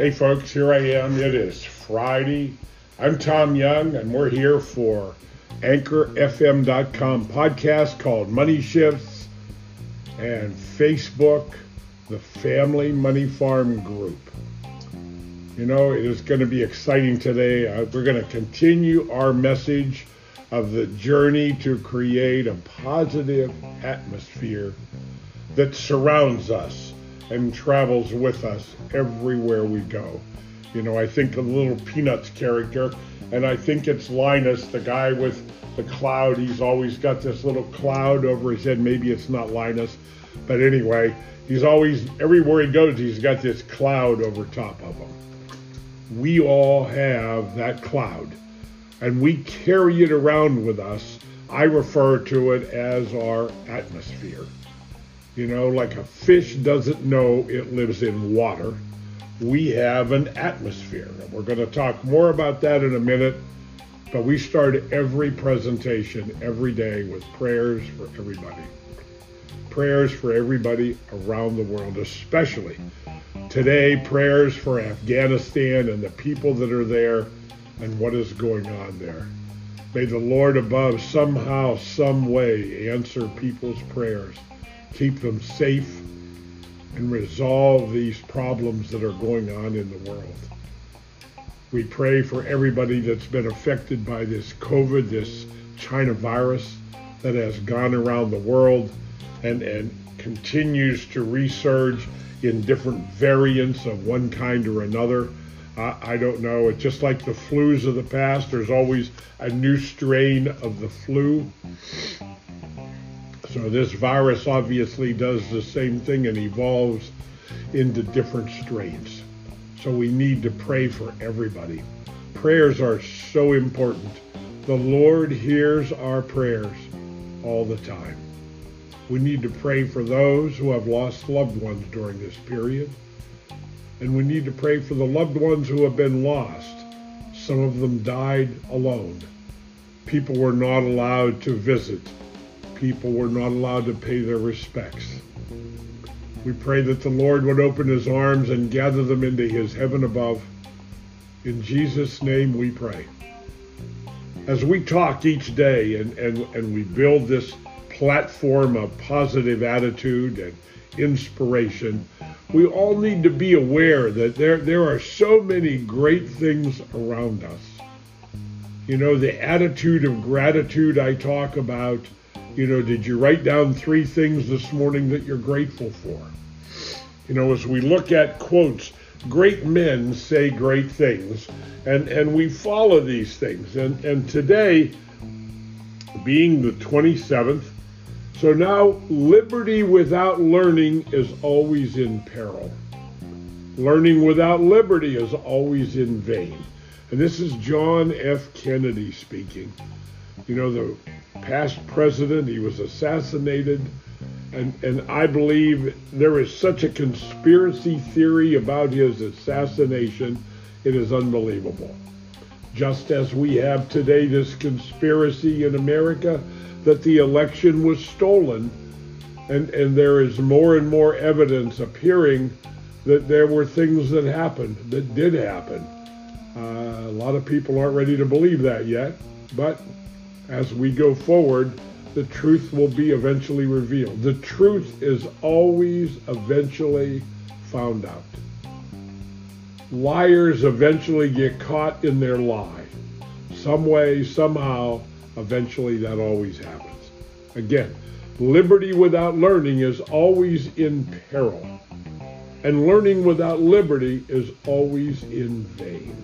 Hey folks, here I am. It is Friday. I'm Tom Young, and we're here for AnchorFM.com podcast called Money Shifts and Facebook, the Family Money Farm Group. You know, it is going to be exciting today. Uh, we're going to continue our message of the journey to create a positive atmosphere that surrounds us and travels with us everywhere we go. You know, I think of the little Peanuts character, and I think it's Linus, the guy with the cloud. He's always got this little cloud over his head. Maybe it's not Linus, but anyway, he's always, everywhere he goes, he's got this cloud over top of him. We all have that cloud, and we carry it around with us. I refer to it as our atmosphere. You know, like a fish doesn't know it lives in water. We have an atmosphere. And we're going to talk more about that in a minute. But we start every presentation every day with prayers for everybody. Prayers for everybody around the world, especially today, prayers for Afghanistan and the people that are there and what is going on there. May the Lord above somehow, some way answer people's prayers keep them safe, and resolve these problems that are going on in the world. We pray for everybody that's been affected by this COVID, this China virus that has gone around the world and, and continues to resurge in different variants of one kind or another. I, I don't know. It's just like the flus of the past. There's always a new strain of the flu. So this virus obviously does the same thing and evolves into different strains. So we need to pray for everybody. Prayers are so important. The Lord hears our prayers all the time. We need to pray for those who have lost loved ones during this period. And we need to pray for the loved ones who have been lost. Some of them died alone. People were not allowed to visit people were not allowed to pay their respects. We pray that the Lord would open his arms and gather them into his heaven above. In Jesus' name we pray. As we talk each day and, and, and we build this platform of positive attitude and inspiration, we all need to be aware that there, there are so many great things around us. You know, the attitude of gratitude I talk about you know, did you write down three things this morning that you're grateful for? You know, as we look at quotes, great men say great things, and, and we follow these things. And, and today, being the 27th, so now liberty without learning is always in peril. Learning without liberty is always in vain. And this is John F. Kennedy speaking. You know, the past president. He was assassinated. And, and I believe there is such a conspiracy theory about his assassination. It is unbelievable. Just as we have today this conspiracy in America that the election was stolen. And, and there is more and more evidence appearing that there were things that happened, that did happen. Uh, a lot of people aren't ready to believe that yet, but as we go forward, the truth will be eventually revealed. The truth is always eventually found out. Liars eventually get caught in their lie. Some way, somehow, eventually that always happens. Again, liberty without learning is always in peril. And learning without liberty is always in vain.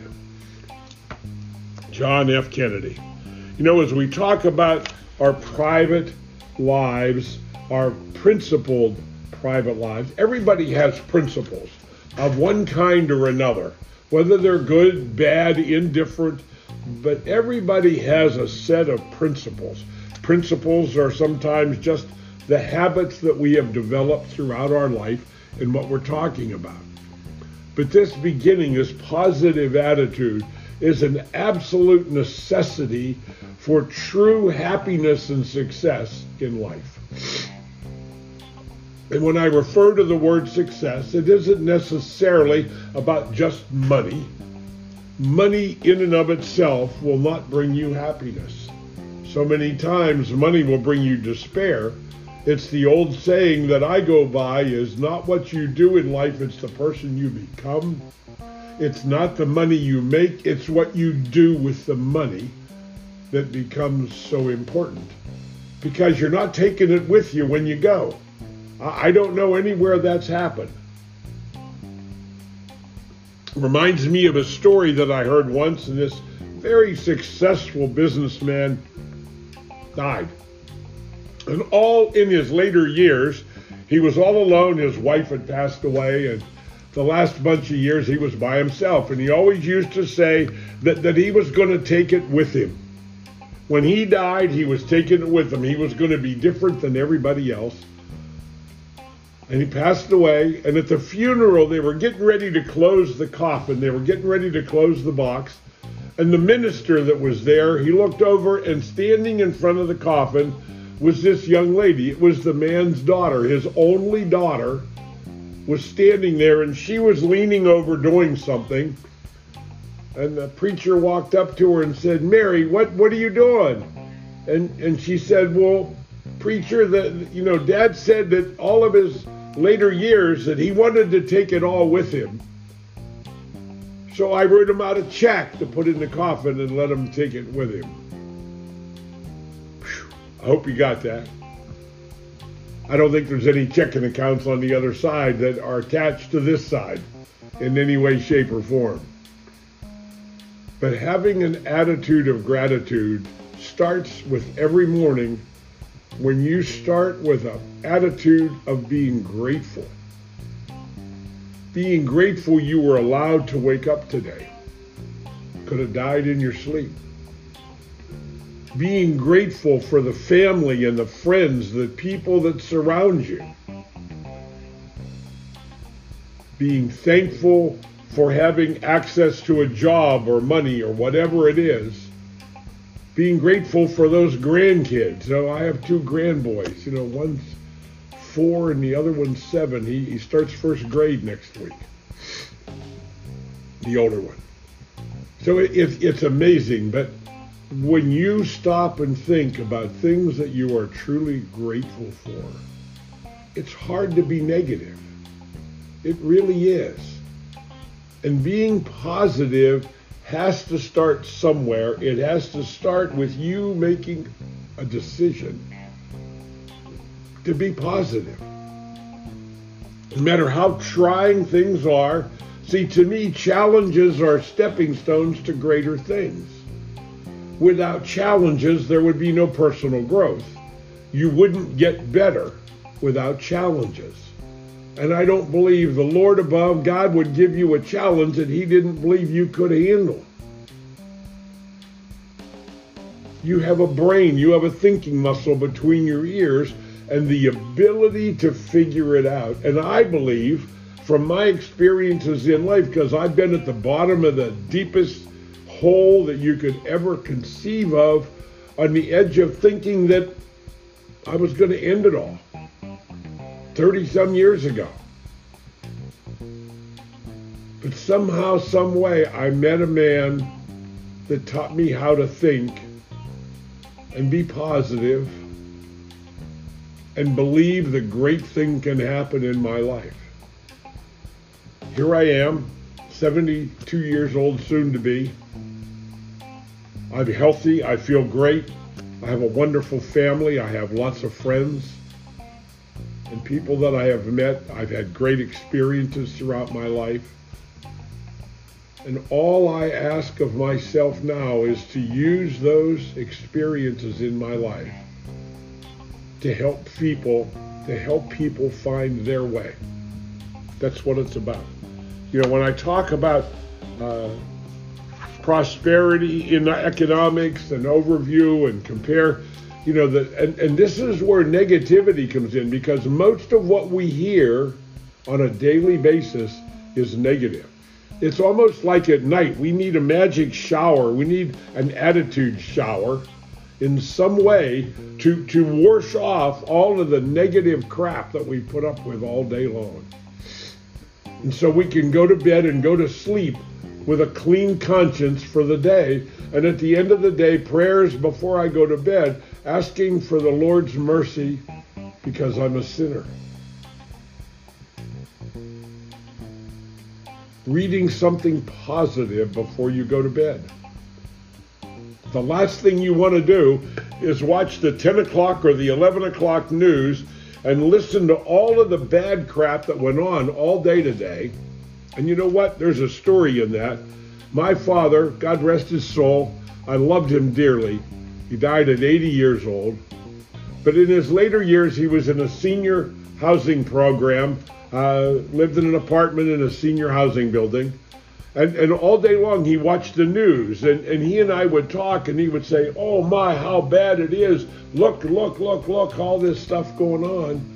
John F. Kennedy. You know, as we talk about our private lives, our principled private lives, everybody has principles of one kind or another, whether they're good, bad, indifferent, but everybody has a set of principles. Principles are sometimes just the habits that we have developed throughout our life and what we're talking about. But this beginning, this positive attitude, is an absolute necessity for true happiness and success in life. And when I refer to the word success, it isn't necessarily about just money. Money in and of itself will not bring you happiness. So many times money will bring you despair. It's the old saying that I go by is not what you do in life, it's the person you become. It's not the money you make, it's what you do with the money that becomes so important. Because you're not taking it with you when you go. I don't know anywhere that's happened. Reminds me of a story that I heard once, and this very successful businessman died. And all in his later years, he was all alone. His wife had passed away, and the last bunch of years he was by himself. And he always used to say that, that he was going to take it with him. When he died, he was taking it with him. He was going to be different than everybody else and he passed away. And at the funeral, they were getting ready to close the coffin. They were getting ready to close the box. And the minister that was there, he looked over and standing in front of the coffin was this young lady. It was the man's daughter, his only daughter, was standing there and she was leaning over doing something. And the preacher walked up to her and said, Mary, what, what are you doing? And, and she said, well, preacher, that, you know, dad said that all of his later years that he wanted to take it all with him. So I wrote him out a check to put in the coffin and let him take it with him. Whew. I hope you got that. I don't think there's any checking accounts on the other side that are attached to this side in any way, shape, or form. But having an attitude of gratitude starts with every morning when you start with an attitude of being grateful, being grateful you were allowed to wake up today, could have died in your sleep. Being grateful for the family and the friends, the people that surround you. Being thankful for having access to a job or money or whatever it is being grateful for those grandkids. So I have two grandboys. You know, one's four and the other one's seven. He, he starts first grade next week. The older one. So it, it, it's amazing. But when you stop and think about things that you are truly grateful for, it's hard to be negative. It really is. And being positive has to start somewhere. It has to start with you making a decision to be positive. No matter how trying things are, see, to me, challenges are stepping stones to greater things. Without challenges, there would be no personal growth. You wouldn't get better without challenges. And I don't believe the Lord above, God, would give you a challenge that he didn't believe you could handle. You have a brain, you have a thinking muscle between your ears and the ability to figure it out. And I believe from my experiences in life, because I've been at the bottom of the deepest hole that you could ever conceive of, on the edge of thinking that I was going to end it all. 30 some years ago. But somehow, some way, I met a man that taught me how to think and be positive and believe the great thing can happen in my life. Here I am, 72 years old, soon to be. I'm healthy. I feel great. I have a wonderful family. I have lots of friends and people that I have met. I've had great experiences throughout my life. And all I ask of myself now is to use those experiences in my life to help people, to help people find their way. That's what it's about. You know, when I talk about uh, prosperity in economics and overview and compare you know, the, and, and this is where negativity comes in because most of what we hear on a daily basis is negative. It's almost like at night we need a magic shower, we need an attitude shower, in some way to, to wash off all of the negative crap that we put up with all day long. And so we can go to bed and go to sleep with a clean conscience for the day. And at the end of the day, prayers before I go to bed, asking for the Lord's mercy because I'm a sinner. Reading something positive before you go to bed. The last thing you want to do is watch the 10 o'clock or the 11 o'clock news and listen to all of the bad crap that went on all day today. And you know what? There's a story in that. My father, God rest his soul, I loved him dearly. He died at 80 years old. But in his later years, he was in a senior housing program, uh, lived in an apartment in a senior housing building. And, and all day long he watched the news and, and he and I would talk and he would say, Oh my, how bad it is. Look, look, look, look, all this stuff going on.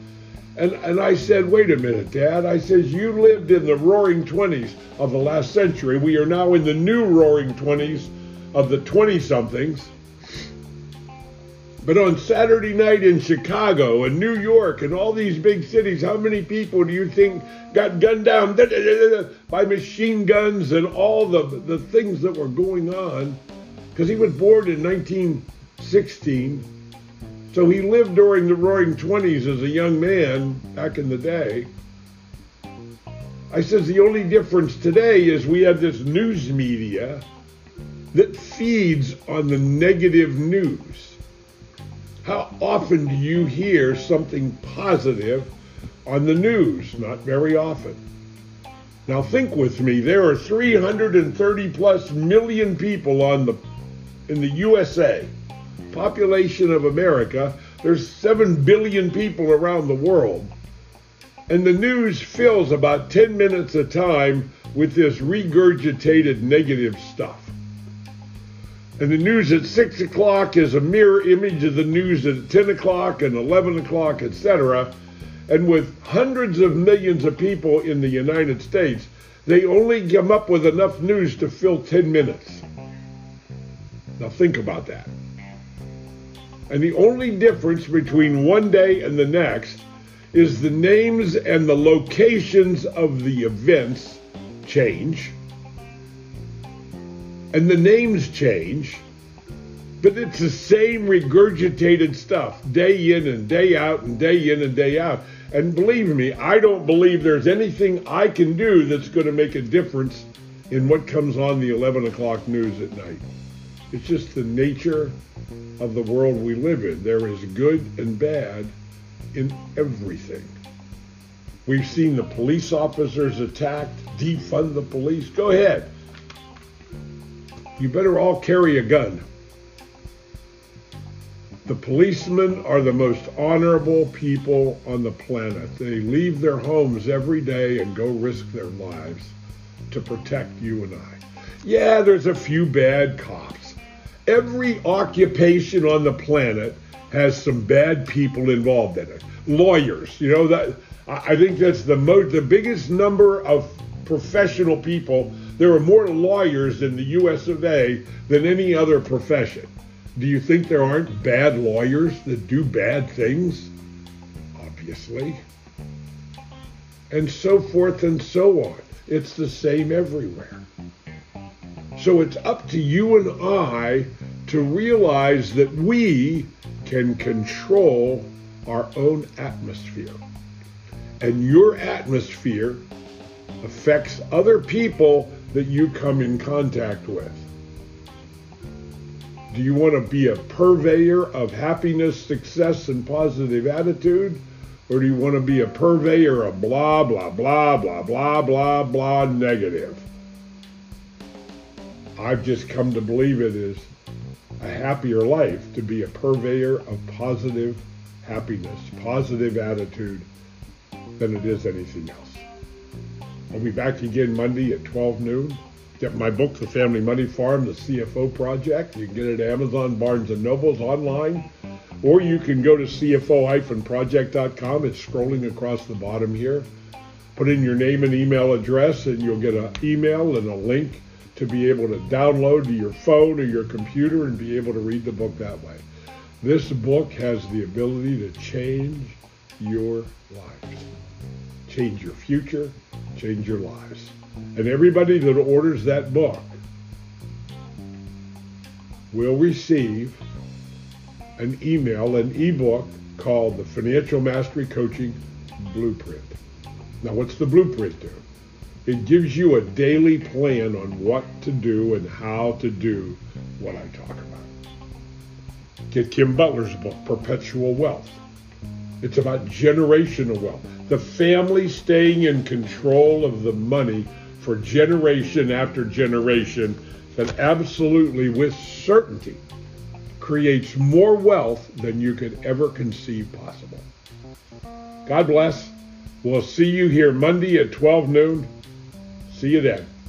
And, and I said, wait a minute, Dad. I says, you lived in the roaring 20s of the last century. We are now in the new roaring 20s of the 20 somethings. But on Saturday night in Chicago and New York and all these big cities, how many people do you think got gunned down by machine guns and all the, the things that were going on? Because he was born in 1916. So he lived during the roaring 20s as a young man back in the day. I says the only difference today is we have this news media that feeds on the negative news. How often do you hear something positive on the news? Not very often. Now think with me, there are 330 plus million people on the in the USA. Population of America, there's 7 billion people around the world. And the news fills about 10 minutes a time with this regurgitated negative stuff. And the news at 6 o'clock is a mirror image of the news at 10 o'clock and 11 o'clock, etc. And with hundreds of millions of people in the United States, they only come up with enough news to fill 10 minutes. Now think about that. And the only difference between one day and the next is the names and the locations of the events change and the names change, but it's the same regurgitated stuff day in and day out and day in and day out. And believe me, I don't believe there's anything I can do that's going to make a difference in what comes on the 11 o'clock news at night. It's just the nature of the world we live in. There is good and bad in everything. We've seen the police officers attacked, defund the police. Go ahead you better all carry a gun. The policemen are the most honorable people on the planet. They leave their homes every day and go risk their lives to protect you and I. Yeah, there's a few bad cops. Every occupation on the planet has some bad people involved in it. Lawyers, you know that I think that's the most the biggest number of professional people there are more lawyers in the US of A than any other profession. Do you think there aren't bad lawyers that do bad things? Obviously. And so forth and so on. It's the same everywhere. So it's up to you and I to realize that we can control our own atmosphere. And your atmosphere affects other people that you come in contact with? Do you want to be a purveyor of happiness, success, and positive attitude? Or do you want to be a purveyor of blah, blah, blah, blah, blah, blah, blah, negative? I've just come to believe it is a happier life to be a purveyor of positive happiness, positive attitude than it is anything else. I'll be back again Monday at 12 noon. Get my book, The Family Money Farm, The CFO Project. You can get it at Amazon, Barnes & Nobles, online. Or you can go to cfo-project.com. It's scrolling across the bottom here. Put in your name and email address, and you'll get an email and a link to be able to download to your phone or your computer and be able to read the book that way. This book has the ability to change your lives, change your future, change your lives. And everybody that orders that book will receive an email, an ebook called the Financial Mastery Coaching Blueprint. Now, what's the blueprint do? It gives you a daily plan on what to do and how to do what I talk about. Get Kim Butler's book, Perpetual Wealth. It's about generational wealth. The family staying in control of the money for generation after generation that absolutely, with certainty, creates more wealth than you could ever conceive possible. God bless. We'll see you here Monday at 12 noon. See you then.